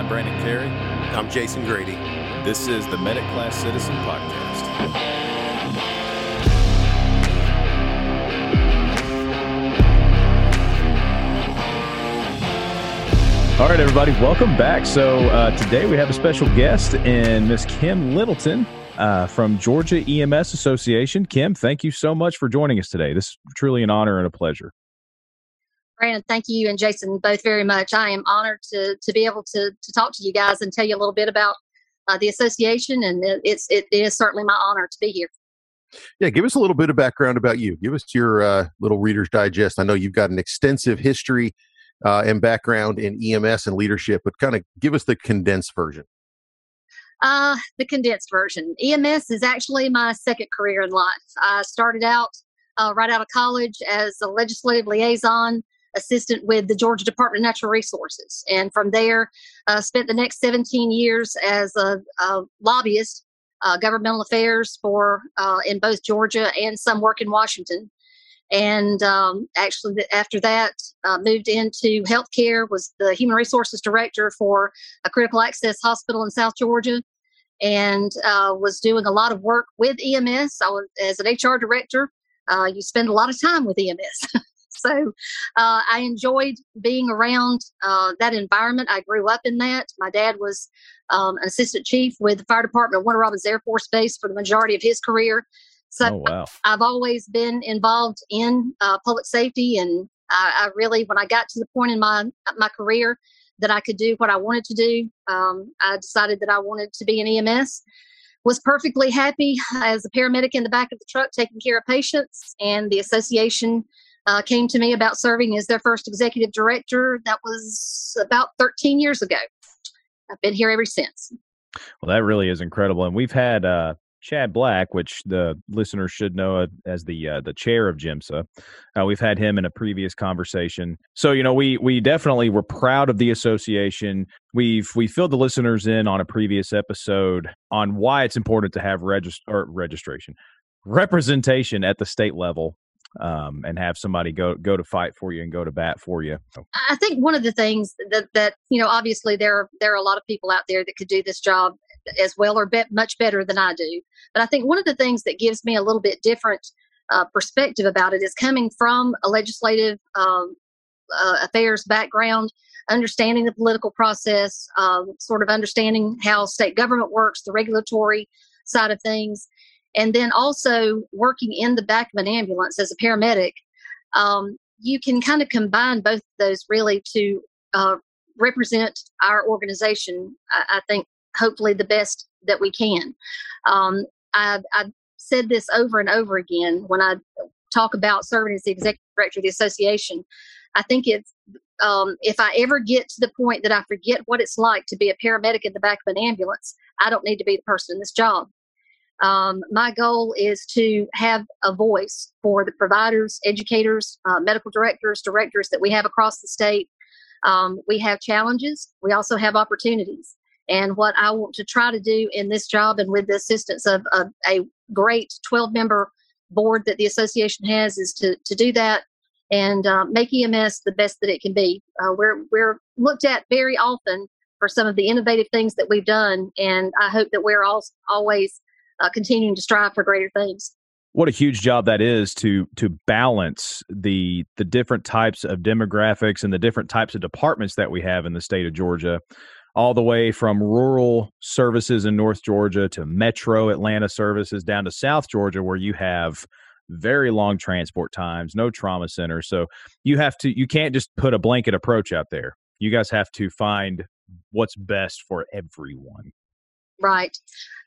I'm Brandon Carey. I'm Jason Grady. This is the Medic Class Citizen Podcast. All right, everybody, welcome back. So uh, today we have a special guest in Miss Kim Littleton uh, from Georgia EMS Association. Kim, thank you so much for joining us today. This is truly an honor and a pleasure. Brandon, thank you and Jason both very much. I am honored to to be able to to talk to you guys and tell you a little bit about uh, the association, and it's it is certainly my honor to be here. Yeah, give us a little bit of background about you. Give us your uh, little Reader's Digest. I know you've got an extensive history uh, and background in EMS and leadership, but kind of give us the condensed version. Uh, the condensed version. EMS is actually my second career in life. I started out uh, right out of college as a legislative liaison assistant with the Georgia Department of Natural Resources. And from there, uh, spent the next 17 years as a, a lobbyist, uh, governmental affairs for uh, in both Georgia and some work in Washington. And um, actually, after that, uh, moved into healthcare. Was the human resources director for a critical access hospital in South Georgia, and uh, was doing a lot of work with EMS. I was as an HR director. Uh, you spend a lot of time with EMS. so uh, I enjoyed being around uh, that environment. I grew up in that. My dad was um, an assistant chief with the fire department of Warner Robins Air Force Base for the majority of his career. So oh, wow. I've always been involved in uh, public safety, and I, I, really, when I got to the point in my my career that I could do what I wanted to do, um, I decided that I wanted to be an EMS was perfectly happy as a paramedic in the back of the truck taking care of patients and the association uh, came to me about serving as their first executive director. That was about 13 years ago. I've been here ever since. Well, that really is incredible. And we've had uh, Chad Black, which the listeners should know as the uh, the chair of GEMSA. Uh, we've had him in a previous conversation. So you know, we we definitely were proud of the association. We've we filled the listeners in on a previous episode on why it's important to have regist- registration representation at the state level um, and have somebody go go to fight for you and go to bat for you. I think one of the things that that you know, obviously there are, there are a lot of people out there that could do this job as well or be, much better than I do. But I think one of the things that gives me a little bit different uh, perspective about it is coming from a legislative um, uh, affairs background, understanding the political process, um, sort of understanding how state government works, the regulatory side of things, and then also working in the back of an ambulance as a paramedic, um, you can kind of combine both of those really to uh, represent our organization. I, I, think hopefully the best that we can. Um, I, I've said this over and over again when I talk about serving as the executive director of the association. I think it's um, if I ever get to the point that I forget what it's like to be a paramedic in the back of an ambulance, I don't need to be the person in this job. Um, my goal is to have a voice for the providers, educators, uh, medical directors, directors that we have across the state. Um, we have challenges, we also have opportunities. And what I want to try to do in this job and with the assistance of, of a great 12 member board that the association has is to, to do that and uh, make EMS the best that it can be. Uh, we're, we're looked at very often for some of the innovative things that we've done, and I hope that we're all, always uh, continuing to strive for greater things. What a huge job that is to to balance the the different types of demographics and the different types of departments that we have in the state of Georgia all the way from rural services in North Georgia to metro Atlanta services down to South Georgia where you have very long transport times no trauma centers. So you have to you can't just put a blanket approach out there. You guys have to find what's best for everyone Right.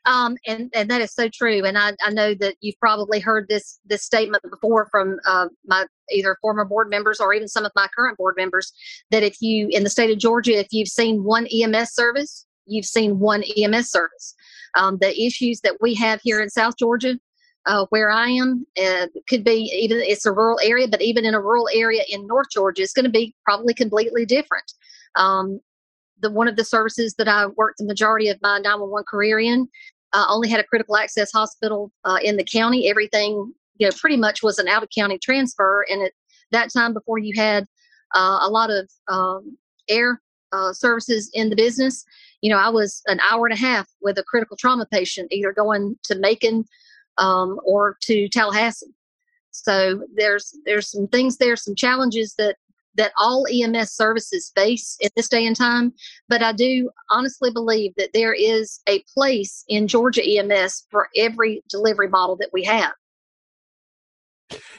Um, and, and that is so true. And I, I know that you've probably heard this this statement before from uh, my either former board members or even some of my current board members that if you in the state of Georgia, if you've seen one EMS service, you've seen one EMS service. Um, the issues that we have here in South Georgia, uh, where I am, uh, could be even it's a rural area, but even in a rural area in North Georgia, it's going to be probably completely different. Um, the one of the services that I worked the majority of my 911 career in uh, only had a critical access hospital uh, in the county. Everything, you know, pretty much was an out of county transfer. And at that time, before you had uh, a lot of um, air uh, services in the business, you know, I was an hour and a half with a critical trauma patient, either going to Macon um, or to Tallahassee. So there's there's some things there, some challenges that that all EMS services face in this day and time. But I do honestly believe that there is a place in Georgia EMS for every delivery model that we have.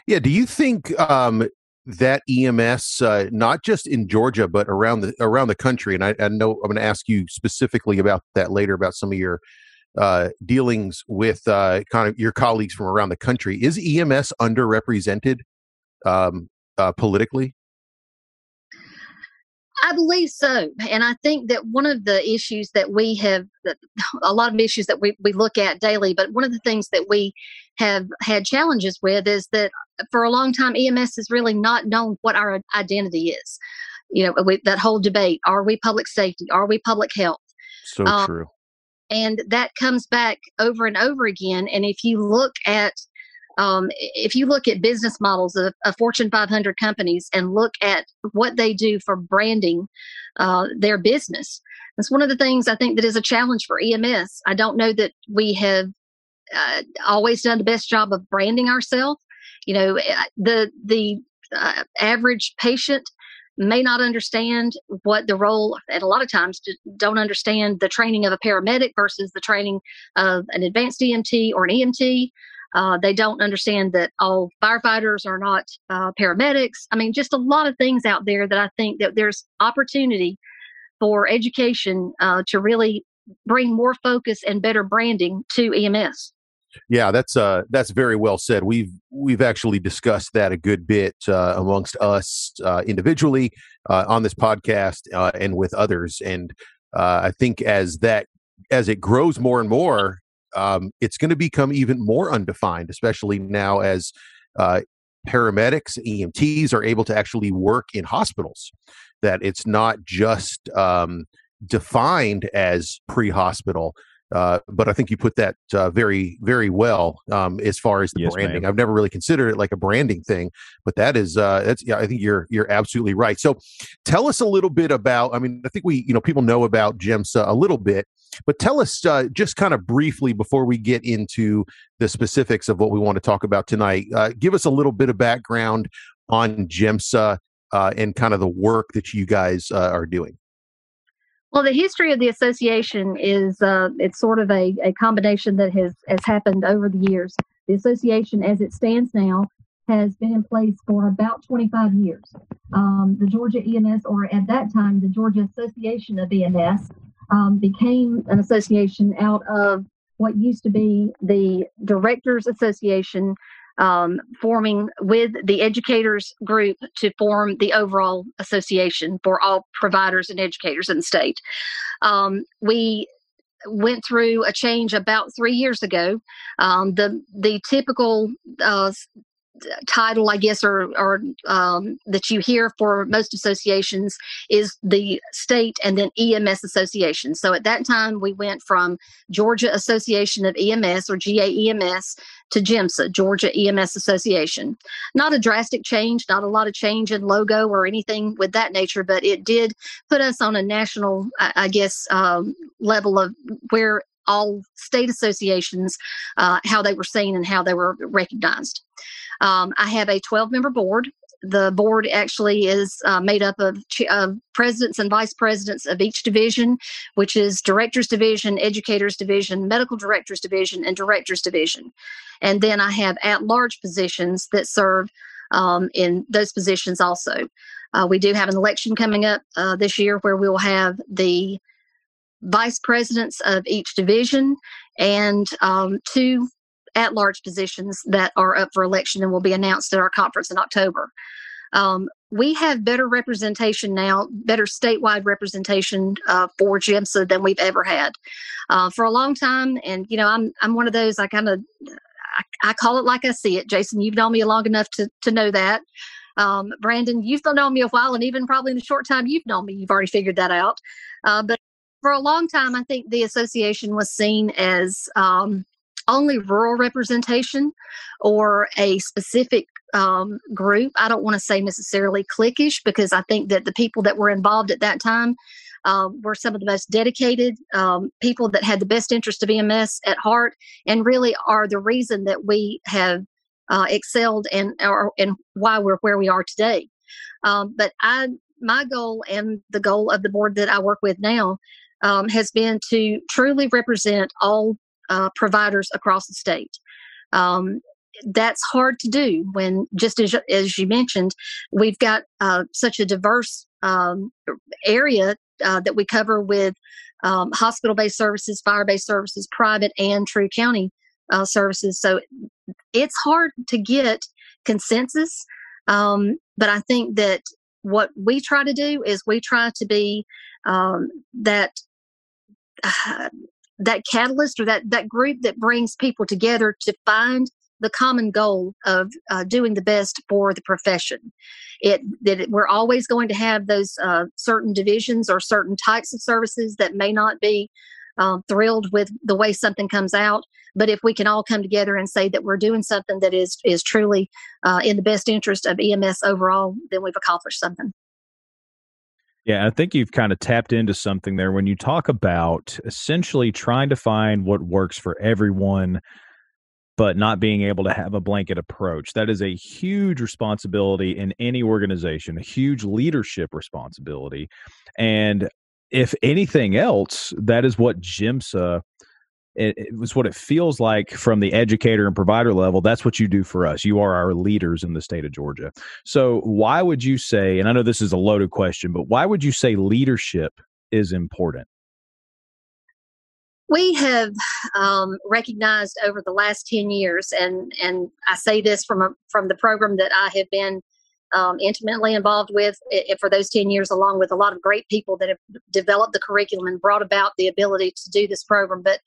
Yeah. Do you think um, that EMS, uh, not just in Georgia but around the around the country, and I, I know I'm going to ask you specifically about that later about some of your uh, dealings with uh, kind of your colleagues from around the country. Is EMS underrepresented um, uh, politically? I believe so. And I think that one of the issues that we have, a lot of issues that we, we look at daily, but one of the things that we have had challenges with is that for a long time, EMS has really not known what our identity is. You know, we, that whole debate are we public safety? Are we public health? So um, true. And that comes back over and over again. And if you look at um, if you look at business models of, of, Fortune 500 companies and look at what they do for branding uh, their business, that's one of the things I think that is a challenge for EMS. I don't know that we have uh, always done the best job of branding ourselves. You know, eh, the the uh, average patient may not understand what the role and a lot of times don't understand the training of a paramedic versus the training of an advanced EMT or an EMT uh, they don't understand that all firefighters are not uh, paramedics. I mean, just a lot of things out there that I think that there's opportunity for education uh, to really bring more focus and better branding to EMS. Yeah, that's uh, that's very well said. We've we've actually discussed that a good bit uh, amongst us uh, individually uh, on this podcast uh, and with others. And uh, I think as that as it grows more and more, um, it's going to become even more undefined, especially now as uh, paramedics, EMTs are able to actually work in hospitals. That it's not just um, defined as pre-hospital. Uh, but I think you put that uh, very, very well um, as far as the yes, branding. Ma'am. I've never really considered it like a branding thing, but that is uh, that's yeah. I think you're you're absolutely right. So, tell us a little bit about. I mean, I think we you know people know about GEMSA a little bit, but tell us uh, just kind of briefly before we get into the specifics of what we want to talk about tonight. Uh, give us a little bit of background on GEMSA uh, and kind of the work that you guys uh, are doing. Well, the history of the association is uh, it's sort of a, a combination that has, has happened over the years. The association, as it stands now, has been in place for about 25 years. Um, the Georgia EMS, or at that time, the Georgia Association of EMS, um, became an association out of what used to be the Directors Association, um, forming with the educators group to form the overall association for all providers and educators in the state. Um, we went through a change about three years ago. Um, the the typical uh, title, I guess, or, or um, that you hear for most associations is the state and then EMS association. So at that time, we went from Georgia Association of EMS or GAEMS to GEMSA, Georgia EMS Association. Not a drastic change, not a lot of change in logo or anything with that nature, but it did put us on a national, I guess, um, level of where all state associations, uh, how they were seen and how they were recognized. Um, I have a 12 member board. The board actually is uh, made up of uh, presidents and vice presidents of each division, which is directors division, educators division, medical directors division, and directors division. And then I have at large positions that serve um, in those positions also. Uh, we do have an election coming up uh, this year where we will have the vice presidents of each division and um, two at large positions that are up for election and will be announced at our conference in October. Um, we have better representation now, better statewide representation uh, for GEMSA than we've ever had uh, for a long time. And you know, I'm I'm one of those. I kind of I, I, call it like I see it. Jason, you've known me long enough to to know that. Um, Brandon, you've known me a while, and even probably in the short time you've known me, you've already figured that out. Uh, but for a long time, I think the association was seen as um, only rural representation or a specific um, group. I don't want to say necessarily cliquish because I think that the people that were involved at that time um, were some of the most dedicated um, people that had the best interest of EMS at heart, and really are the reason that we have uh, excelled and or, and why we're where we are today. Um, but I, my goal and the goal of the board that I work with now um, has been to truly represent all uh, providers across the state. Um, that's hard to do when, just as, as you mentioned, we've got uh, such a diverse um, area uh, that we cover with um, hospital based services, fire based services, private and true county uh, services. So it's hard to get consensus. Um, but I think that what we try to do is we try to be um, that uh, that catalyst or that that group that brings people together to find the common goal of uh, doing the best for the profession. It that we're always going to have those uh, certain divisions or certain types of services that may not be um, thrilled with the way something comes out. But if we can all come together and say that we're doing something that is is truly uh, in the best interest of EMS overall, then we've accomplished something. Yeah, I think you've kind of tapped into something there when you talk about essentially trying to find what works for everyone, but not being able to have a blanket approach. That is a huge responsibility in any organization, a huge leadership responsibility. And if anything else, that is what GEMSA it, it, was what it feels like from the educator and provider level. That's what you do for us. You are our leaders in the state of Georgia. So, why would you say, and I know this is a loaded question, but why would you say leadership is important? We have um, recognized over the last 10 years, and, and I say this from, a, from the program that I have been um, intimately involved with it, for those 10 years, along with a lot of great people that have developed the curriculum and brought about the ability to do this program. But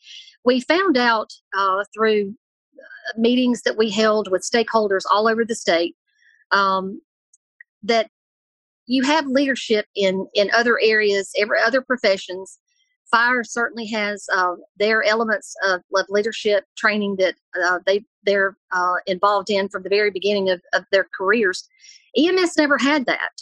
we found out uh, through uh, meetings that we held with stakeholders all over the state um, that you have leadership in in other areas, every other professions. Fire certainly has uh, their elements of, of, leadership training that uh, they they're uh, involved in from the very beginning of, of their careers. EMS never had that.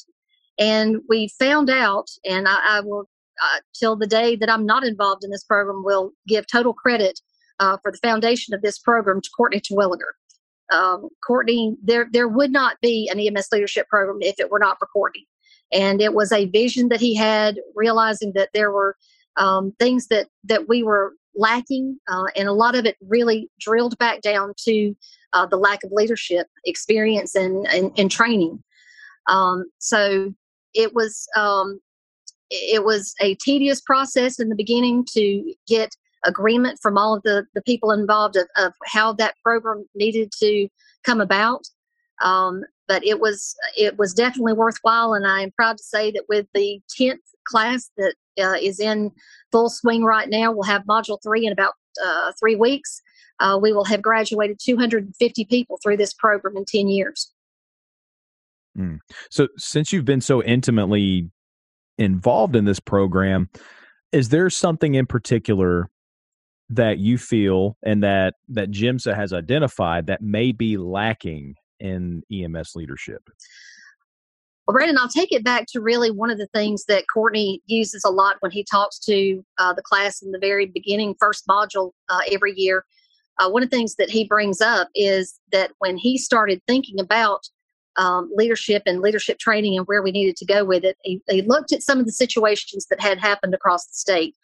And we found out, and I, I will, uh, till the day that I'm not involved in this program, will give total credit uh, for the foundation of this program to Courtney Terwilliger. Um, Courtney, there there would not be an EMS leadership program if it were not for Courtney. And it was a vision that he had, realizing that there were um, things that that we were lacking, uh, and a lot of it really drilled back down to uh, the lack of leadership experience and, and, and training. Um, so it was um, it was a tedious process in the beginning to get agreement from all of the, the people involved of, of how that program needed to come about. Um, but it was it was definitely worthwhile, and I am proud to say that with the tenth class that uh, is in full swing right now, we'll have module three in about uh, three weeks uh, we will have graduated 250 people through this program in 10 years. Mm. So, since you've been so intimately involved in this program, is there something in particular that you feel and that that GEMSA has identified that may be lacking in EMS leadership? Well, Brandon, I'll take it back to really one of the things that Courtney uses a lot when he talks to uh, the class in the very beginning, first module uh, every year, uh, one of the things that he brings up is that when he started thinking about um, leadership and leadership training and where we needed to go with it, he, he, looked at some of the situations that had happened across the state.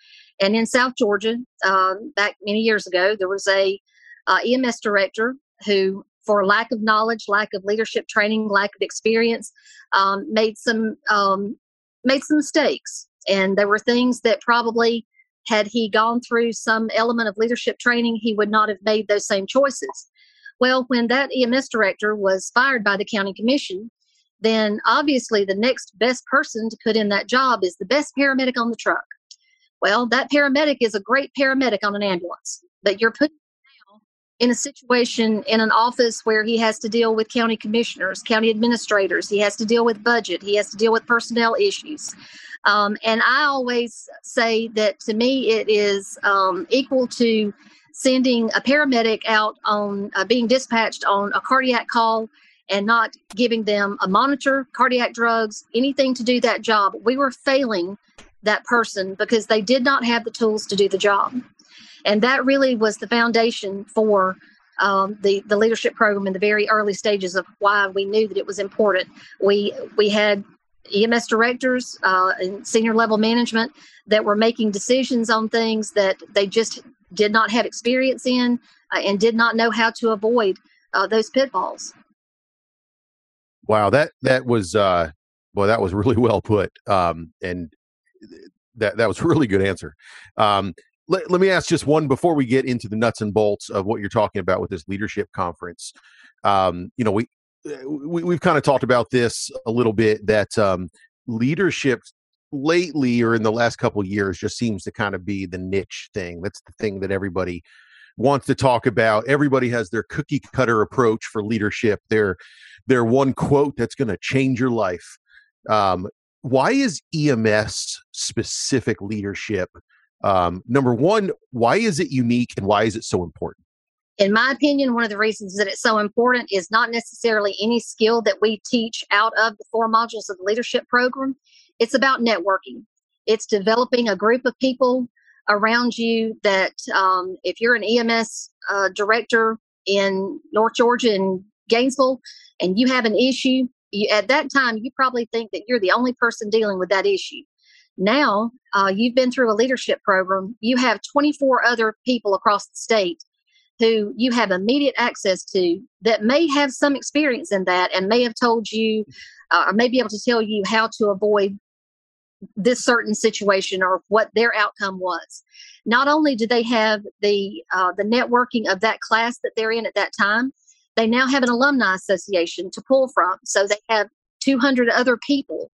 And in South Georgia, um, back many years ago, there was a uh, EMS director who, for lack of knowledge, lack of leadership training, lack of experience, um, made some um, made some mistakes. And there were things that probably had he gone through some element of leadership training, he would not have made those same choices. Well, when that EMS director was fired by the county commission, then obviously the next best person to put in that job is the best paramedic on the truck. Well, that paramedic is a great paramedic on an ambulance, but you're putting in a situation in an office where he has to deal with county commissioners, county administrators, he has to deal with budget, he has to deal with personnel issues. Um, and I always say that to me, it is um, equal to sending a paramedic out on uh, being dispatched on a cardiac call and not giving them a monitor, cardiac drugs, anything to do that job. We were failing that person because they did not have the tools to do the job. And that really was the foundation for um, the the leadership program in the very early stages of why we knew that it was important. We we had EMS directors uh, and senior level management that were making decisions on things that they just did not have experience in uh, and did not know how to avoid uh, those pitfalls. Wow, that that was uh, well, that was really well put, um, and that that was a really good answer. Um, let, let me ask just one before we get into the nuts and bolts of what you're talking about with this leadership conference. Um, you know, we, we we've kind of talked about this a little bit that um, leadership lately or in the last couple years just seems to kind of be the niche thing. That's the thing that everybody wants to talk about. Everybody has their cookie cutter approach for leadership. Their their one quote that's going to change your life. Um, why is EMS specific leadership um, number one, why is it unique and why is it so important? In my opinion, one of the reasons that it's so important is not necessarily any skill that we teach out of the four modules of the leadership program. It's about networking. It's developing a group of people around you that, um, if you're an EMS uh, director in North Georgia in Gainesville, and you have an issue, you, at that time you probably think that you're the only person dealing with that issue. Now, uh, you've been through a leadership program, you have 24 other people across the state who you have immediate access to that may have some experience in that and may have told you uh, or may be able to tell you how to avoid this certain situation or what their outcome was. Not only do they have the uh, the networking of that class that they're in at that time, they now have an alumni association to pull from. So they have 200 other people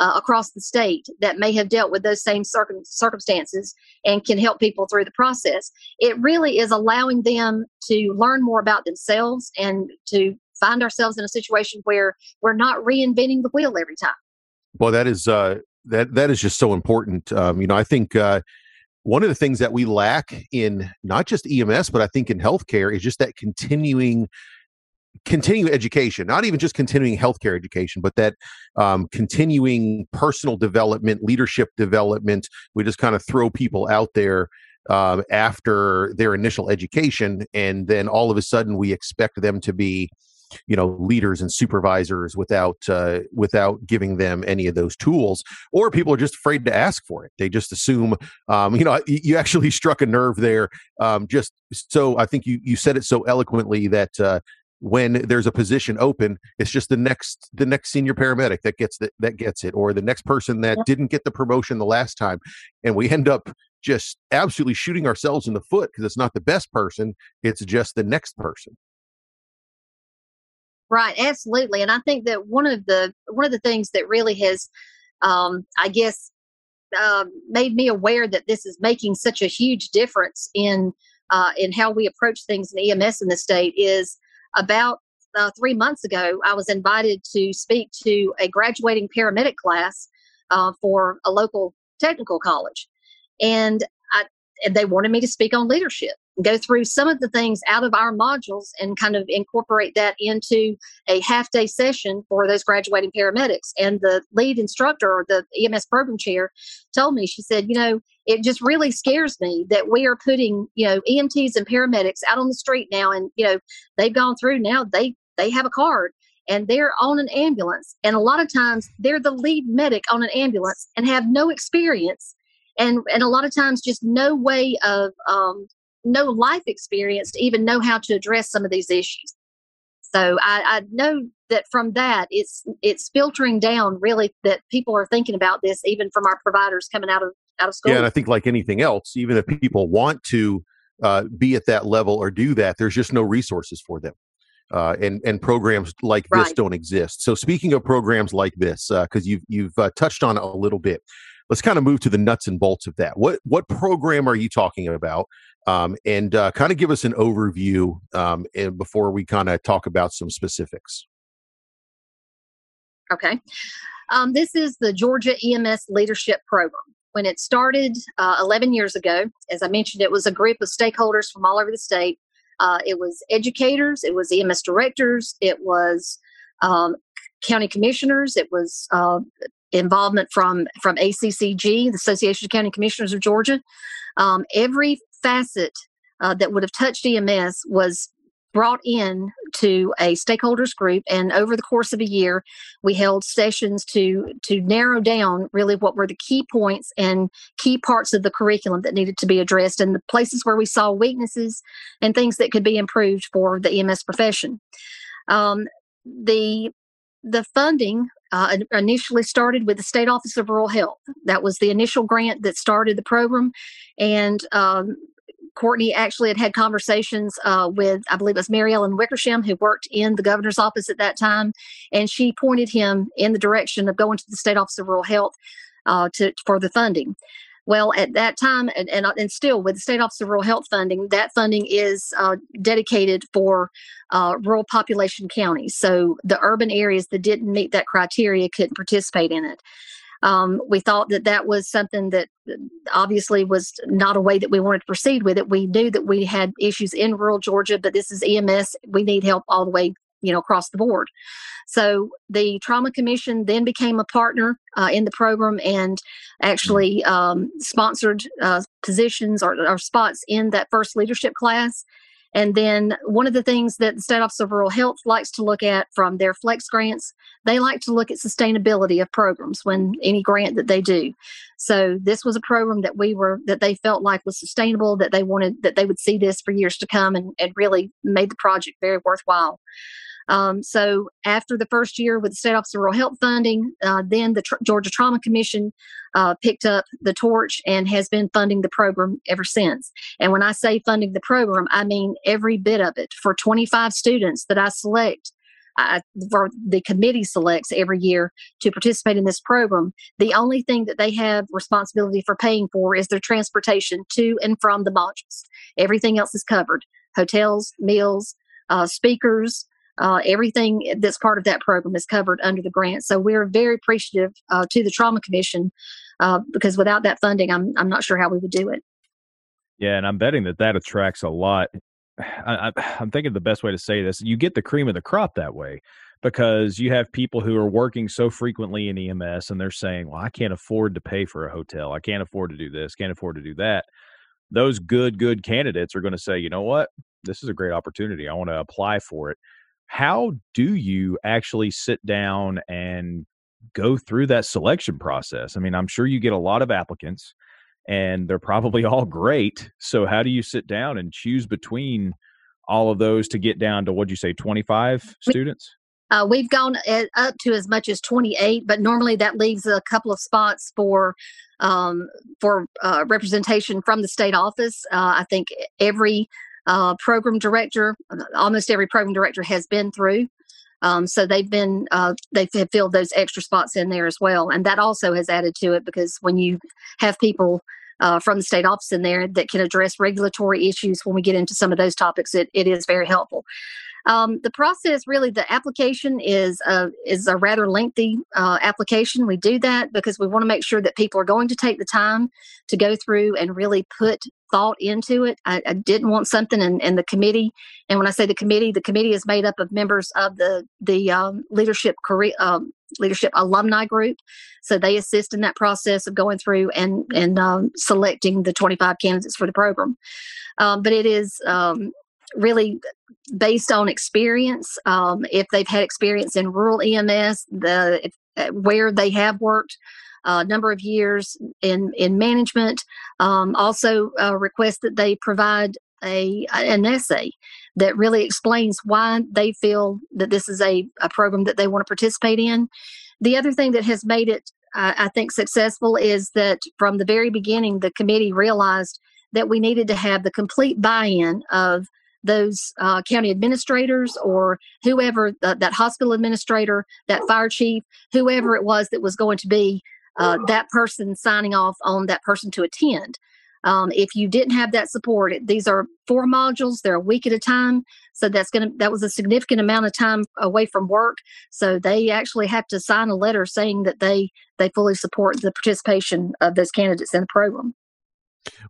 uh, across the state that may have dealt with those same circum- circumstances and can help people through the process. It really is allowing them to learn more about themselves and to find ourselves in a situation where we're not reinventing the wheel every time. Well, that is uh, that that is just so important. Um, you know, I think. Uh, one of the things that we lack in not just EMS, but I think in healthcare is just that continuing continuing education, not even just continuing healthcare education, but that um, continuing personal development, leadership development. We just kind of throw people out there um, after their initial education, and then all of a sudden we expect them to be, you know, leaders and supervisors without uh, without giving them any of those tools. Or people are just afraid to ask for it. They just assume, um, you know, you actually struck a nerve there. Um, just so I think you you said it so eloquently that. Uh, when there's a position open it's just the next the next senior paramedic that gets that that gets it or the next person that didn't get the promotion the last time and we end up just absolutely shooting ourselves in the foot because it's not the best person it's just the next person. Right absolutely and i think that one of the one of the things that really has um, i guess uh, made me aware that this is making such a huge difference in uh, in how we approach things in ems in the state is about uh, three months ago, I was invited to speak to a graduating paramedic class uh, for a local technical college. And, I, and they wanted me to speak on leadership go through some of the things out of our modules and kind of incorporate that into a half day session for those graduating paramedics. And the lead instructor or the EMS program chair told me, she said, you know, it just really scares me that we are putting, you know, EMTs and paramedics out on the street now and, you know, they've gone through now, they they have a card and they're on an ambulance. And a lot of times they're the lead medic on an ambulance and have no experience and and a lot of times just no way of um, no life experience to even know how to address some of these issues. So I, I know that from that it's it's filtering down really that people are thinking about this even from our providers coming out of out of school. Yeah, and I think like anything else, even if people want to uh, be at that level or do that, there's just no resources for them. Uh, and and programs like this right. don't exist. So speaking of programs like this, because uh, you've you've uh, touched on it a little bit, let's kind of move to the nuts and bolts of that. What what program are you talking about? Um, and uh, kind of give us an overview um, and before we kind of talk about some specifics. Okay. Um, this is the Georgia EMS Leadership Program. When it started uh, 11 years ago, as I mentioned, it was a group of stakeholders from all over the state. Uh, it was educators, it was EMS directors, it was um, county commissioners, it was uh, involvement from from ACCG, the Association of County Commissioners of Georgia. Um, every facet uh, that would have touched EMS was brought in to a stakeholders group and over the course of a year we held sessions to to narrow down really what were the key points and key parts of the curriculum that needed to be addressed and the places where we saw weaknesses and things that could be improved for the ems profession. Um, the the funding uh, initially started with the State Office of Rural Health. That was the initial grant that started the program, and um, Courtney actually had had conversations uh, with, I believe it was Mary Ellen Wickersham, who worked in the governor's office at that time, and she pointed him in the direction of going to the State Office of Rural Health uh, to for the funding. Well, at that time, and, and, and, still with the State Office of Rural Health funding, that funding is uh, dedicated for uh, rural population counties. So the urban areas that didn't meet that criteria couldn't participate in it. Um, we thought that that was something that obviously was not a way that we wanted to proceed with it. We knew that we had issues in rural Georgia, but this is EMS. We need help all the way, you know, across the board. So the Trauma Commission then became a partner uh, in the program and actually um, sponsored uh, positions or, or spots in that first leadership class. And then one of the things that the State Office of Rural Health likes to look at from their flex grants, they like to look at sustainability of programs when any grant that they do. So this was a program that we were that they felt like was sustainable, that they wanted that they would see this for years to come and, and really made the project very worthwhile. Um, so after the first year with the State Office of Rural Health funding, uh, then the Georgia Trauma Commission uh, picked up the torch and has been funding the program ever since. And when I say funding the program, I mean every bit of it. For 25 students that I select, I, for the committee selects every year to participate in this program. The only thing that they have responsibility for paying for is their transportation to and from the modules. Everything else is covered hotels, meals, uh, speakers, uh, everything that's part of that program is covered under the grant. So we're very appreciative uh, to the Trauma Commission uh, because without that funding, I'm I'm not sure how we would do it. Yeah, and I'm betting that that attracts a lot. I, am thinking the best way to say this: you get the cream of the crop that way because you have people who are working so frequently in EMS and they're saying, "Well, I can't afford to pay for a hotel. I can't afford to do this. Can't afford to do that." Those good, good candidates are going to say, "You know what? This is a great opportunity. I want to apply for it." How do you actually sit down and go through that selection process? I mean, I'm sure you get a lot of applicants and they're probably all great. So how do you sit down and choose between all of those to get down to what you say 25 students? Uh, we've gone up to as much as 28, but normally that leaves a couple of spots for um, for uh, representation from the state office. Uh, I think every uh, program director. Almost every program director has been through. Um, so they've been uh, they've filled those extra spots in there as well, and that also has added to it because when you have people uh, from the state office in there that can address regulatory issues when we get into some of those topics, it, it is very helpful. Um, the process, really, the application is a, is a rather lengthy uh, application. We do that because we want to make sure that people are going to take the time to go through and really put thought into it. I, I didn't want something in, in, the committee, and when I say the committee, the committee is made up of members of the the um, leadership career. Um, leadership alumni group so they assist in that process of going through and and um, selecting the 25 candidates for the program um, but it is um, really based on experience. Um, if they've had experience in rural EMS, the if, uh, where they have worked uh, number of years in in management. Um, also, uh, request that they provide a an essay that really explains why they feel that this is a, a program that they want to participate in. The other thing that has made it, uh, I think, successful is that from the very beginning, the committee realized that we needed to have the complete buy-in of those uh, county administrators or whoever that hospital administrator, that fire chief, whoever it was that was going to be uh, that person signing off on that person to attend. Um, if you didn't have that support, these are four modules; they're a week at a time, so that's going to that was a significant amount of time away from work. So they actually have to sign a letter saying that they they fully support the participation of those candidates in the program.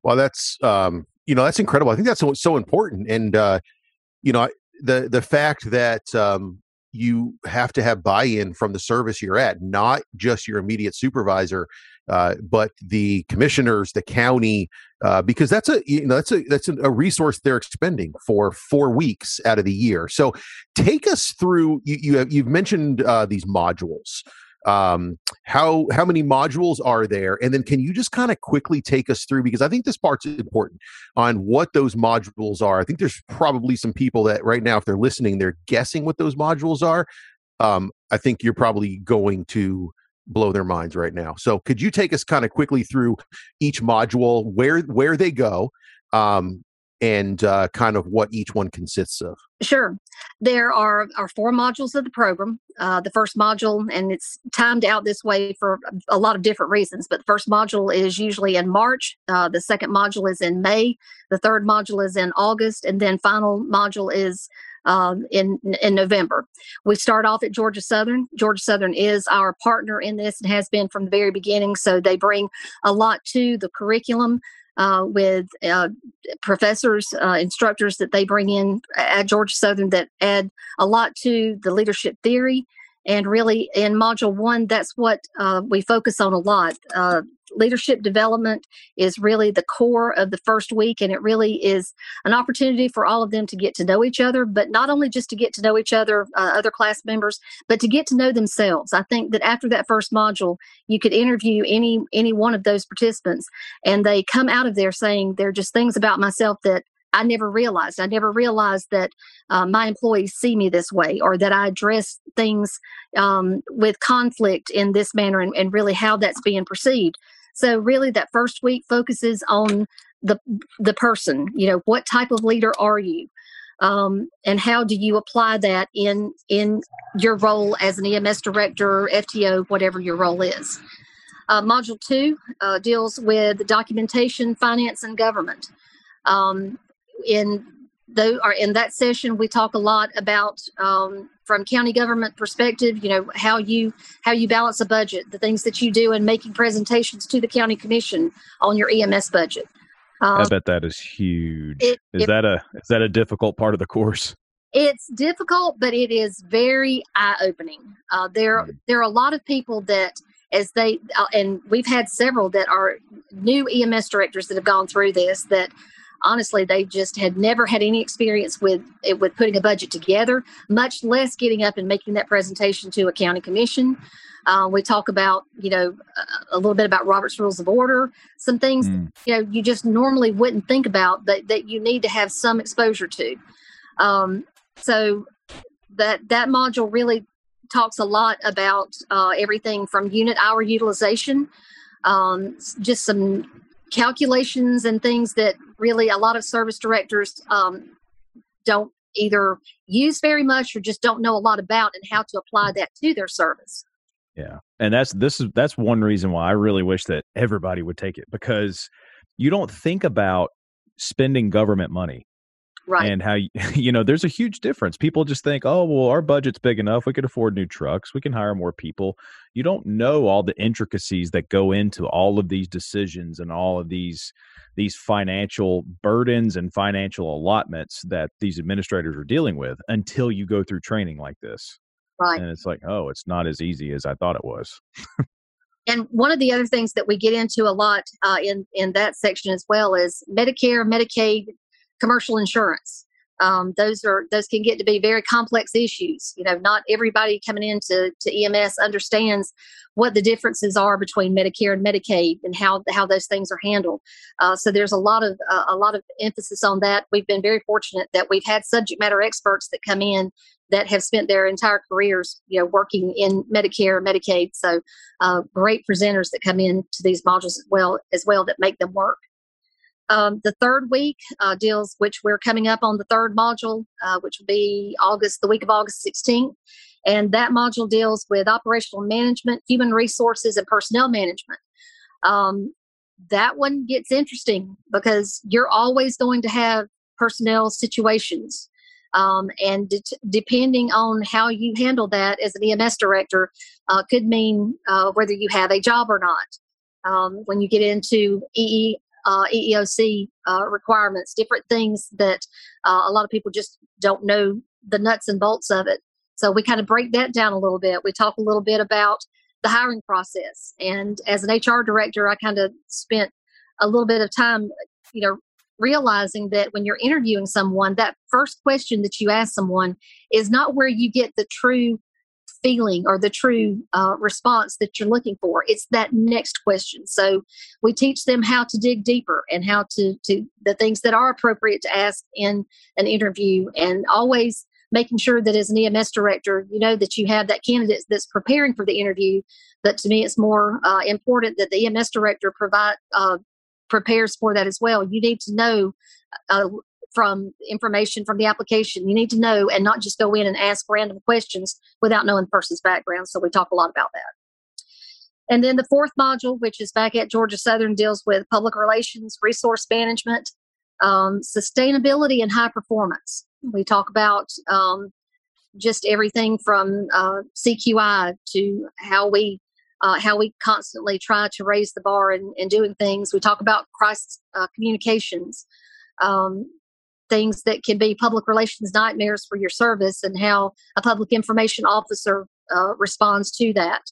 Well, that's um, you know that's incredible. I think that's so, so important, and uh, you know the the fact that um, you have to have buy-in from the service you're at, not just your immediate supervisor, uh, but the commissioners, the county, uh, because that's a you know that's a that's a resource they're expending for four weeks out of the year. So take us through. You, you have you've mentioned uh, these modules um how how many modules are there? And then can you just kind of quickly take us through because i think this part's important on what those modules are. I think there's probably some people that right now if they're listening they're guessing what those modules are. Um i think you're probably going to blow their minds right now. So could you take us kind of quickly through each module where where they go um and uh, kind of what each one consists of? Sure. There are, are four modules of the program. Uh, the first module, and it's timed out this way for a lot of different reasons, but the first module is usually in March. Uh, the second module is in May. The third module is in August. And then final module is um, in in November. We start off at Georgia Southern. Georgia Southern is our partner in this and has been from the very beginning. So they bring a lot to the curriculum uh, with uh, professors, uh, instructors that they bring in at Georgia Southern that add a lot to the leadership theory. And really, in Module One, that's what uh, we focus on a lot. Uh, leadership development is really the core of the first week, and it really is an opportunity for all of them to get to know each other, but not only just to get to know each other, uh, other class members, but to get to know themselves. I think that after that first module, you could interview any any one of those participants, and they come out of there saying there are just things about myself that I never realized. I never realized that uh, my employees see me this way or that I address things um, with conflict in this manner and, and, really how that's being perceived. So really that first week focuses on the the person, you know, what type of leader are you? Um, and how do you apply that in in your role as an EMS director, FTO, whatever your role is. Uh, module two uh, deals with documentation, finance, and government. Um, in though are in that session we talk a lot about um, from county government perspective you know how you how you balance a budget the things that you do in making presentations to the county commission on your ems budget. Um, i bet that is huge. it, is it, that a is that a difficult part of the course? It's difficult but it is very eye-opening. Uh, there mm. there are a lot of people that as they uh, and we've had several that are new ems directors that have gone through this that honestly they just had never had any experience with with putting a budget together much less getting up and making that presentation to a county commission uh, we talk about you know a, a, little bit about robert's rules of order some things mm. you know you just normally wouldn't think about but that you need to have some exposure to um, so that that module really talks a lot about uh, everything from unit hour utilization um, just some calculations and things that really a lot of service directors um, don't either use very much or just don't know a lot about and how to apply that to their service. Yeah. And that's this is that's one reason why I really wish that everybody would take it because you don't think about spending government money right. and how you, you know there's a huge difference. People just think oh well our budget's big enough we could afford new trucks we can hire more people. You don't know all the intricacies that go into all of these decisions and all of these these financial burdens and financial allotments that these administrators are dealing with until you go through training like this. Right. And it's like oh it's not as easy as i thought it was. And one of the other things that we get into a lot uh, in in that section as well is medicare medicaid commercial insurance. Um, those are those can get to be very complex issues. You know, not everybody coming into to EMS understands what the differences are between Medicare and Medicaid and how how those things are handled. Uh, so there's a lot of uh, a lot of emphasis on that. We've been very fortunate that we've had subject matter experts that come in that have spent their entire careers, you know, working in Medicare, Medicaid. So uh, great presenters that come in to these modules as well as well that make them work. Um, the third week uh, deals, which we're coming up on the third module, uh, which will be August, the week of August 16th. And that module deals with operational management, human resources, and personnel management. Um, that one gets interesting because you're always going to have personnel situations. Um, and de- depending on how you handle that as an EMS director, uh, could mean uh, whether you have a job or not. Um, when you get into EE uh, EEOC uh, requirements, different things that uh, a lot of people just don't know the nuts and bolts of it. So we kind of break that down a little bit. We talk a little bit about the hiring process. And as an HR director, I kind of spent a little bit of time, you know, realizing that when you're interviewing someone, that first question that you ask someone is not where you get the true feeling or the true uh, response that you're looking for. It's that next question. So we teach them how to dig deeper and how to to the things that are appropriate to ask in an interview, and always making sure that as an EMS director, you know that you have that candidate that's preparing for the interview. But to me, it's more uh, important that the EMS director provide uh, prepares for that as well. You need to know uh, from information from the application. You need to know and not just go in and ask random questions without knowing the person's background. So we talk a lot about that. And then the fourth module, which is back at Georgia Southern, deals with public relations, resource management, um, sustainability, and high performance. We talk about um, just everything from uh, CQI to how we uh, how we constantly try to raise the bar in, in doing things. We talk about crisis uh, communications, um, things that can be public relations nightmares for your service, and how a public information officer uh, responds to that.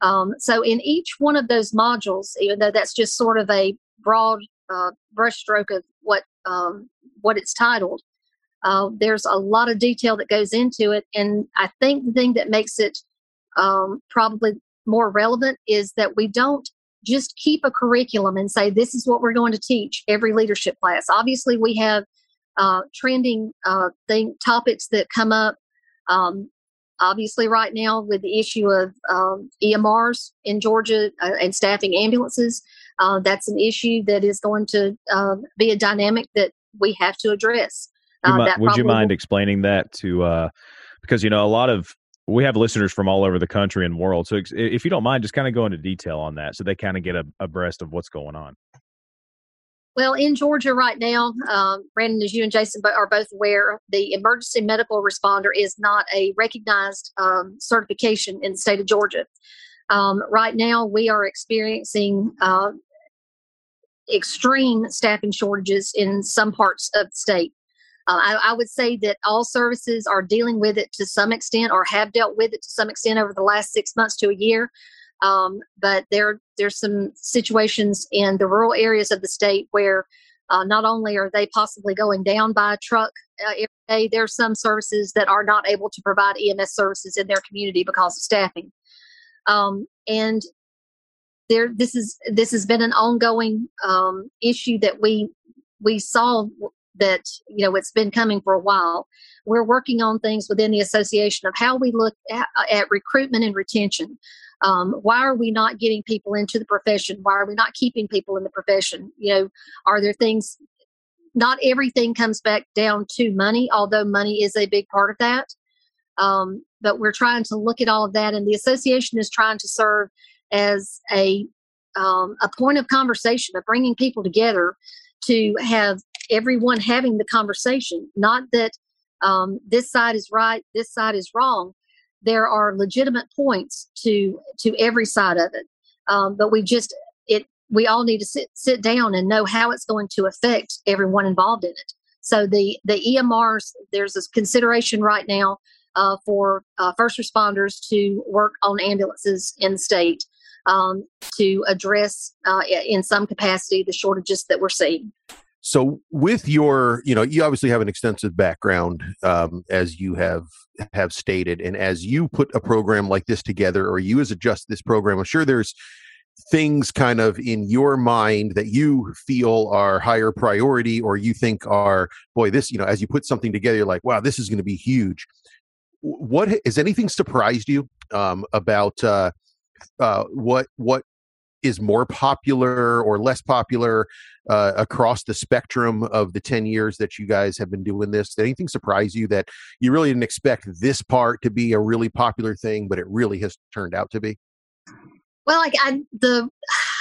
Um, so, in each one of those modules, even though that's just sort of a broad uh, brushstroke of what um, what it's titled, uh, there's a lot of detail that goes into it, and I think the thing that makes it um, probably more relevant is that we don't just keep a curriculum and say this is what we're going to teach every leadership class. Obviously, we have uh, trending uh, thing topics that come up. Um, obviously, right now with the issue of um, EMRs in Georgia uh, and staffing ambulances, uh, that's an issue that is going to um, be a dynamic that we have to address. You uh, would you mind will, explaining that to? Uh, because you know a lot of we have listeners from all over the country and world. So if you don't mind, just kind of go into detail on that so they kind of get a, abreast of what's going on. Well, in Georgia right now, um, Brandon, as you and Jason are both aware, the emergency medical responder is not a recognized um, certification in the state of Georgia. Um, right now, we are experiencing uh, extreme staffing shortages in some parts of the state. Uh, I, I, would say that all services are dealing with it to some extent or have dealt with it to some extent over the last six months to a year. Um, but there, there's some situations in the rural areas of the state where uh, not only are they possibly going down by a truck uh, every day, there are some services that are not able to provide EMS services in their community because of staffing. Um, and there, this is this has been an ongoing um, issue that we we saw that you know it's been coming for a while we're working on things within the association of how we look at, at recruitment and retention. Um, why are we not getting people into the profession? Why are we not keeping people in the profession? You know are there things not everything comes back down to money although money is a big part of that. Um, but we're trying to look at all of that and the association is trying to serve as a um, a point of conversation of bringing people together to have everyone having the conversation, not that um, this side is right, this side is wrong. There are legitimate points to to every side of it, um, but we just it we all need to sit sit down and know how it's going to affect everyone involved in it. So the the EMRs, there's a consideration right now uh, for uh, first responders to work on ambulances in the state um, to address uh, in some capacity the shortages that we're seeing. So, with your, you know, you obviously have an extensive background, um, as you have have stated, and as you put a program like this together, or you as adjust this program, I'm sure there's things kind of in your mind that you feel are higher priority, or you think are, boy, this, you know, as you put something together, you're like, wow, this is going to be huge. What has anything surprised you um, about uh, uh, what what is more popular or less popular uh, across the spectrum of the 10 years that you guys have been doing this? Did anything surprise you that you really didn't expect this part to be a really popular thing, but it really has turned out to be? Well, like I, the,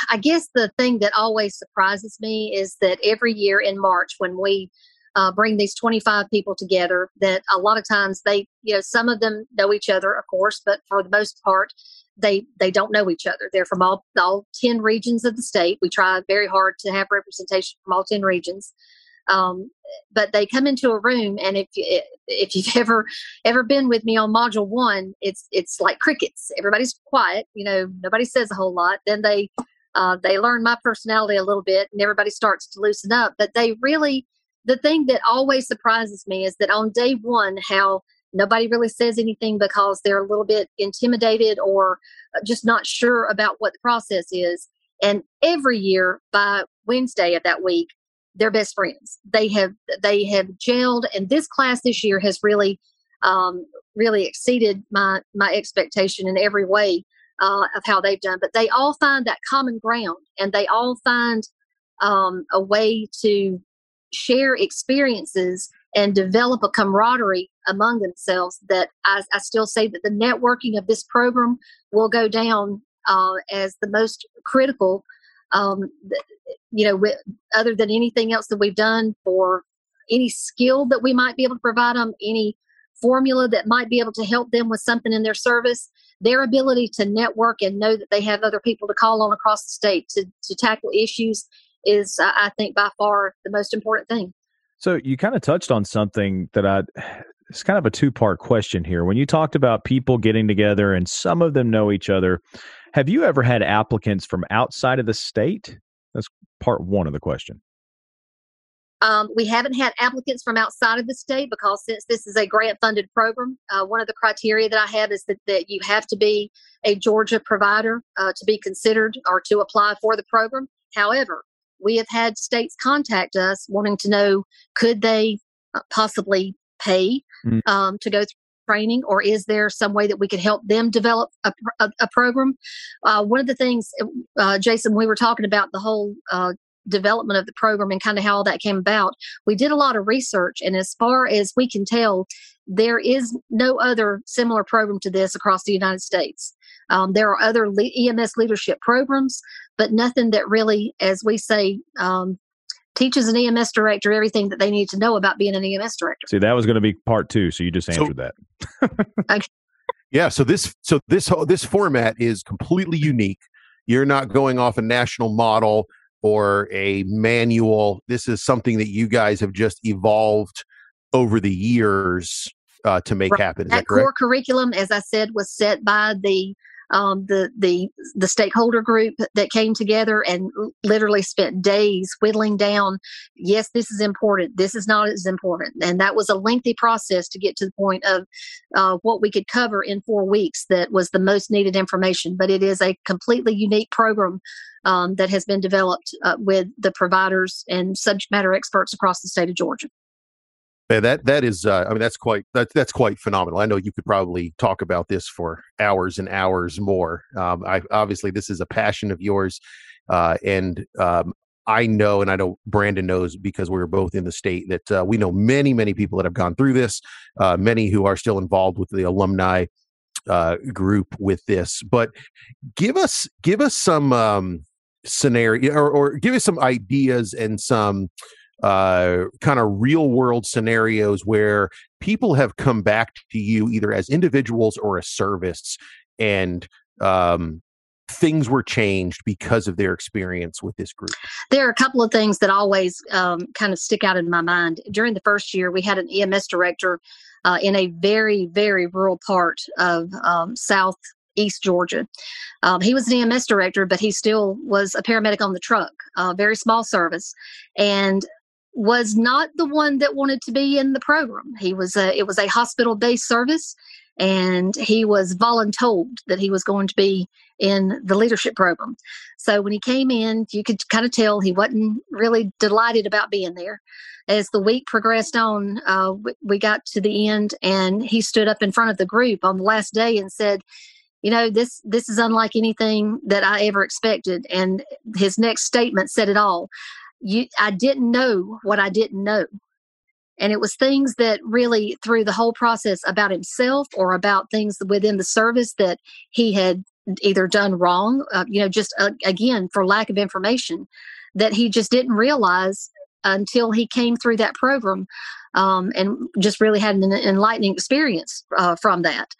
I guess the thing that always surprises me is that every year in March when we uh, bring these 25 people together, that a lot of times they, you know, some of them know each other, of course, but for the most part, they they don't know each other. They're from all all ten regions of the state. We try very hard to have representation from all ten regions. Um, but they come into a room, and if you, if you've ever ever been with me on module one, it's it's like crickets. Everybody's quiet. You know, nobody says a whole lot. Then they uh, they learn my personality a little bit, and everybody starts to loosen up. But they really, the thing that always surprises me is that on day one, how nobody really says anything because they're a little bit intimidated or uh, just not sure about what the process is. And every year by Wednesday of that week, they're best friends. They have they have gelled, and this class this year has really um, really exceeded my my expectation in every way uh, of how they've done. But they all find that common ground, and they all find um, a way to share experiences and develop a camaraderie among themselves. That I, I still say that the networking of this program will go down uh, as the most critical um, you know, with, other than anything else that we've done for any skill that we might be able to provide them, any formula that might be able to help them with something in their service, their ability to network and know that they have other people to call on across the state to, to tackle issues is, I think, by far the most important thing. So you kind of touched on something that I it's kind of a two part question here. When you talked about people getting together and some of them know each other, have you ever had applicants from outside of the state? That's part one of the question. Um, we haven't had applicants from outside of the state because since this is a grant funded program, uh, one of the criteria that I have is that, that you have to be a Georgia provider uh, to be considered or to apply for the program. However, we have had states contact us wanting to know could they uh, possibly pay mm. um, to go through training or is there some way that we could help them develop a, a, a program uh, one of the things uh, jason we were talking about the whole uh, development of the program and kind of how all that came about we did a lot of research and as far as we can tell there is no other similar program to this across the united states um, there are other le- ems leadership programs but nothing that really as we say um, teaches an EMS director everything that they need to know about being an EMS director. See, that was going to be part two, so you just answered so, that. okay. Yeah, so this so this this format is completely unique. You're not going off a national model or a manual. This is something that you guys have just evolved over the years uh, to make right. happen. Is that, that core curriculum, as I said, was set by the um, the the the stakeholder group that came together and literally spent days whittling down. Yes, this is important. This is not as important, and that was a lengthy process to get to the point of uh, what we could cover in four weeks. That was the most needed information. But it is a completely unique program um, that has been developed uh, with the providers and subject matter experts across the state of Georgia. That that is, uh, I mean, that's quite that, that's quite phenomenal. I know you could probably talk about this for hours and hours more. Um, I obviously this is a passion of yours, uh, and um, I know, and I know Brandon knows because we were both in the state that uh, we know many many people that have gone through this, uh, many who are still involved with the alumni uh, group with this. But give us give us some um, scenario or, or give us some ideas and some uh, kind of real world scenarios where people have come back to you either as individuals or as service and um, things were changed because of their experience with this group? There are a couple of things that always um, kind of stick out in my mind. During the first year, we had an EMS director uh, in a very, very rural part of um, South East Georgia. Um, he was an EMS director, but he still was a paramedic on the truck, uh, very small service. And was not the one that wanted to be in the program. He was a, it was a hospital based service, and he was voluntold that he was going to be in the leadership program. So when he came in, you could kind of tell he wasn't really delighted about being there. As the week progressed on, uh, we, we got to the end, and he stood up in front of the group on the last day and said, you know this this is unlike anything that i ever expected and his next statement said it all you I didn't know what I didn't know. And it was things that really, through the whole process about himself or about things within the service that he had either done wrong, uh, you know, just uh, again, for lack of information, that he just didn't realize until he came through that program um, and just really had an enlightening experience uh, from that.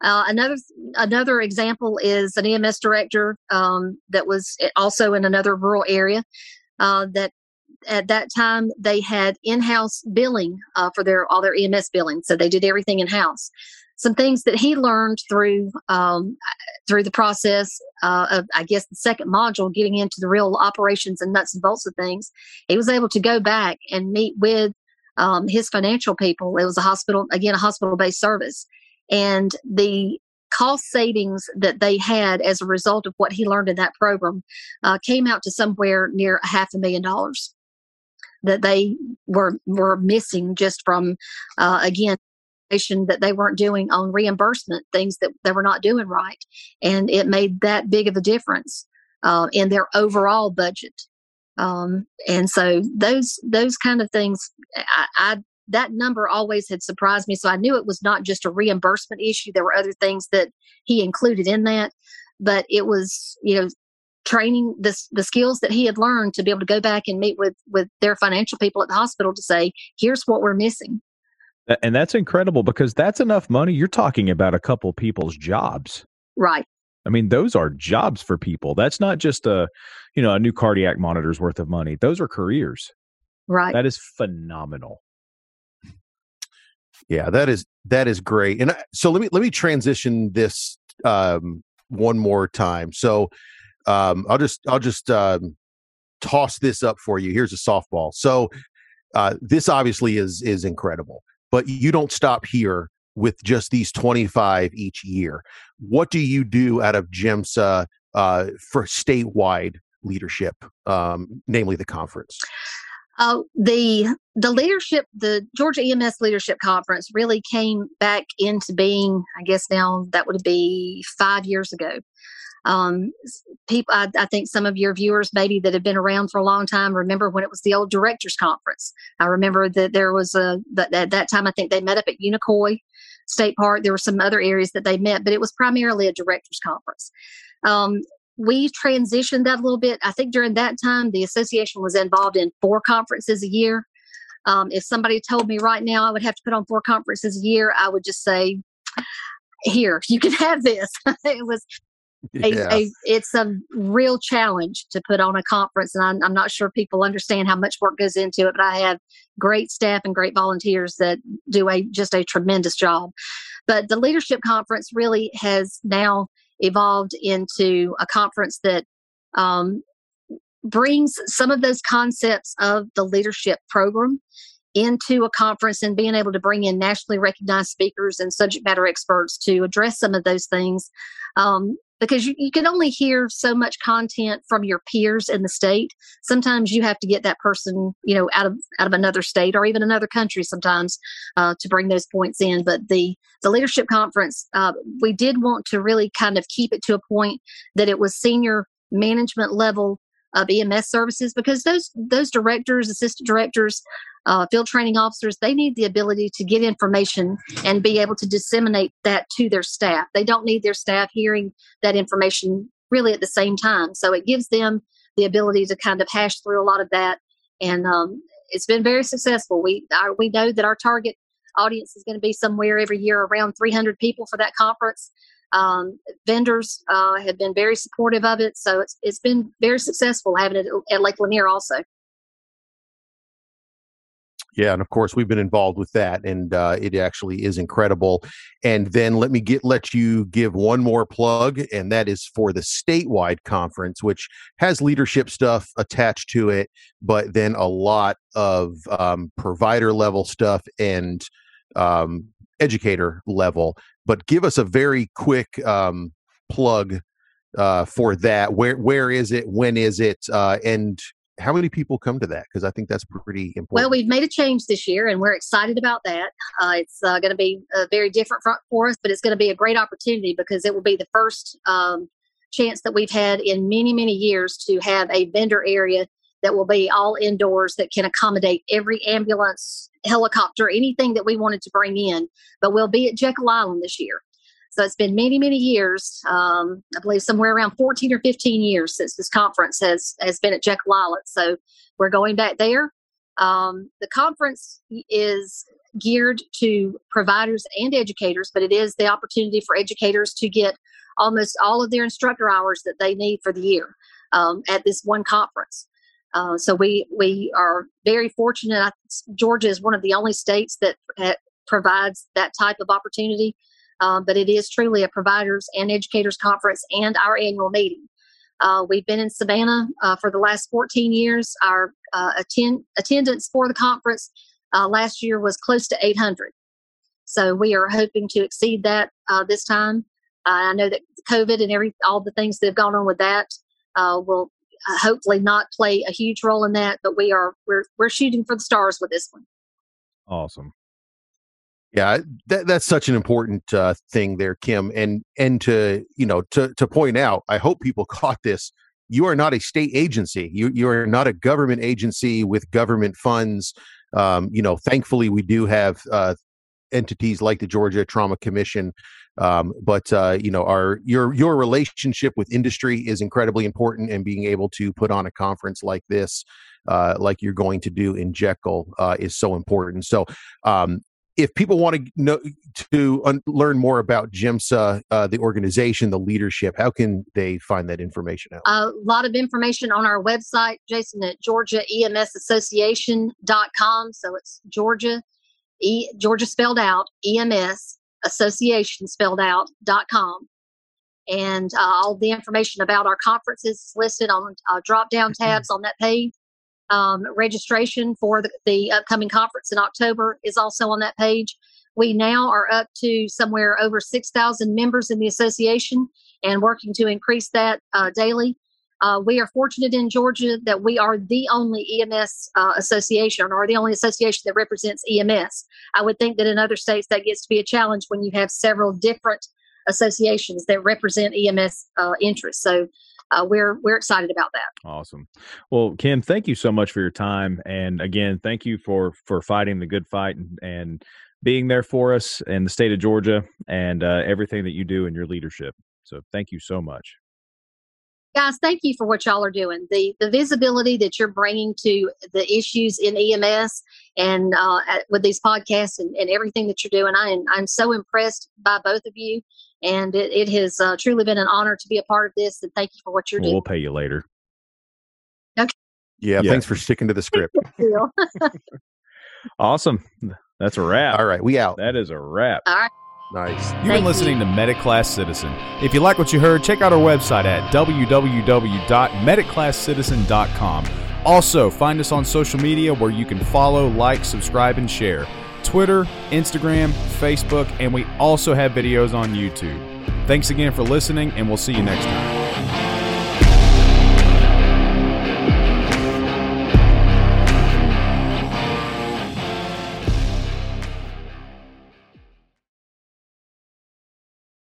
Uh, another another example is an EMS director um, that was also in another rural area uh, that at that time they had in-house billing uh, for their all their EMS billing, so they did everything in-house. Some things that he learned through um, through the process uh, of, I guess, the second module, getting into the real operations and nuts and bolts of things. He was able to go back and meet with um, his financial people. It was a hospital, again, a hospital-based service, and the cost savings that they had as a result of what he learned in that program uh, came out to somewhere near a half a million dollars that they were were missing just from uh, again that they weren't doing on reimbursement things that they were not doing right. And it made that big of a difference uh, in their overall budget. Um, and so those those kind of things I, I that number always had surprised me. So I knew it was not just a reimbursement issue. There were other things that he included in that, but it was, you know, training the, the skills that he had learned to be able to go back and meet with with their financial people at the hospital to say here's what we're missing and that's incredible because that's enough money you're talking about a couple people's jobs right i mean those are jobs for people that's not just a you know a new cardiac monitor's worth of money those are careers right that is phenomenal yeah, that is that is great. And so let me let me transition this um, one more time. So um, I'll just I'll just um, toss this up for you. Here's a softball. So uh, this obviously is is incredible, but you don't stop here with just these 25 each year. What do you do out of GEMSA uh, for statewide leadership, um, namely the conference? Uh, the the leadership, the Georgia EMS Leadership Conference, really came back into being. I guess now that would be five years ago. Um, people, I, I, think some of your viewers, maybe that have been around for a long time, remember when it was the old Directors Conference. I remember that there was a that at that time I think they met up at Unicoi State Park. There were some other areas that they met, but it was primarily a Directors Conference. Um, we transitioned that a little bit. I think during that time, the association was involved in four conferences a year. Um, if somebody told me right now I would have to put on four conferences a year, I would just say, "Here, you can have this." it was a, yeah. a, it's a real challenge to put on a conference, and I'm, I'm, not sure people understand how much work goes into it. But I have great staff and great volunteers that do a just a tremendous job. But the leadership conference really has now evolved into a conference that um, brings some of those concepts of the leadership program into a conference and being able to bring in nationally recognized speakers and subject matter experts to address some of those things um, because you, you can only hear so much content from your peers in the state. Sometimes you have to get that person you know out of out of another state or even another country sometimes uh, to bring those points in. But the the leadership conference uh, we did want to really kind of keep it to a point that it was senior management level of EMS services because those those directors, assistant directors, uh, field training officers, they need the ability to get information and be able to disseminate that to their staff. They don't need their staff hearing that information really at the same time. So it gives them the ability to kind of hash through a lot of that, and um, it's been very successful. We our, we know that our target audience is going to be somewhere every year around 300 people for that conference. Um, vendors uh, have been very supportive of it, so it's it's been very successful having it at Lake Lanier also. Yeah, and of course we've been involved with that, and uh, it actually is incredible. And then let me get let you give one more plug, and that is for the statewide conference, which has leadership stuff attached to it, but then a lot of um, provider level stuff and um, educator level but give us a very quick um, plug uh, for that. Where where is it? When is it? Uh, and how many people come to that? Because I think that's pretty important. Well, we've made a change this year, and we're excited about that. Uh, it's uh, going to be a very different front for us, but it's going to be a great opportunity because it will be the first um, chance that we've had in many many years to have a vendor area that will be all indoors that can accommodate every ambulance, helicopter, anything that we wanted to bring in. But we'll be at Jekyll Island this year. So it's been many, many years. Um, I believe somewhere around 14 or 15 years since this conference has has been at Jekyll Island. So we're going back there. Um, the conference is geared to providers and educators, but it is the opportunity for educators to get almost all of their instructor hours that they need for the year um, at this one conference. Uh, so we we are very fortunate. Georgia is one of the only states that provides that type of opportunity. Um, but it is truly a providers and educators conference and our annual meeting. Uh, we've been in Savannah uh, for the last 14 years. Our uh, attend- attendance for the conference uh, last year was close to 800. So we are hoping to exceed that uh, this time. I know that COVID and every all the things that have gone on with that will hopefully not play a huge role in that. But we are we're we're shooting for the stars with this one. Awesome. Yeah, that, that's such an important uh, thing there, Kim. And and to you know to to point out, I hope people caught this. You are not a state agency. You you are not a government agency with government funds. Um, you know, thankfully, we do have uh, entities like the Georgia Trauma Commission. Um, but uh, you know, our your your relationship with industry is incredibly important, and being able to put on a conference like this, uh, like you're going to do in Jekyll, uh, is so important. So, um, if people want to know to un- learn more about GEMSA, uh, the organization, the leadership, how can they find that information out? A lot of information on our website, Jason, at georgiaemsassociation.com. So it's Georgia, e, Georgia spelled out, EMS association spelled out dot com. And uh, all the information about our conferences is listed on uh, drop down tabs on that page. Um, registration for the, the upcoming conference in October is also on that page. We now are up to somewhere over 6,000 members in the association and working to increase that uh, daily. Uh, we are fortunate in Georgia that we are the only EMS uh, association or the only association that represents EMS. I would think that in other states that gets to be a challenge when you have several different associations that represent EMS uh, interests. So uh, we're we're excited about that. Awesome. Well, Kim, thank you so much for your time, and again, thank you for for fighting the good fight and, and being there for us in the state of Georgia and uh, everything that you do in your leadership. So, thank you so much. Guys, thank you for what y'all are doing. The the visibility that you're bringing to the issues in EMS and uh, with these podcasts and, and everything that you're doing, I am I'm so impressed by both of you and it, it has uh, truly been an honor to be a part of this. And thank you for what you're well, doing. We'll pay you later. Okay. Yeah, yeah. thanks for sticking to the script. awesome. That's a wrap. All right, we out. That is a wrap. All right. Nice. You've been listening you. to Mediclass Citizen. If you like what you heard, check out our website at www.mediclasscitizen.com. Also, find us on social media where you can follow, like, subscribe, and share. Twitter, Instagram, Facebook, and we also have videos on YouTube. Thanks again for listening, and we'll see you next time.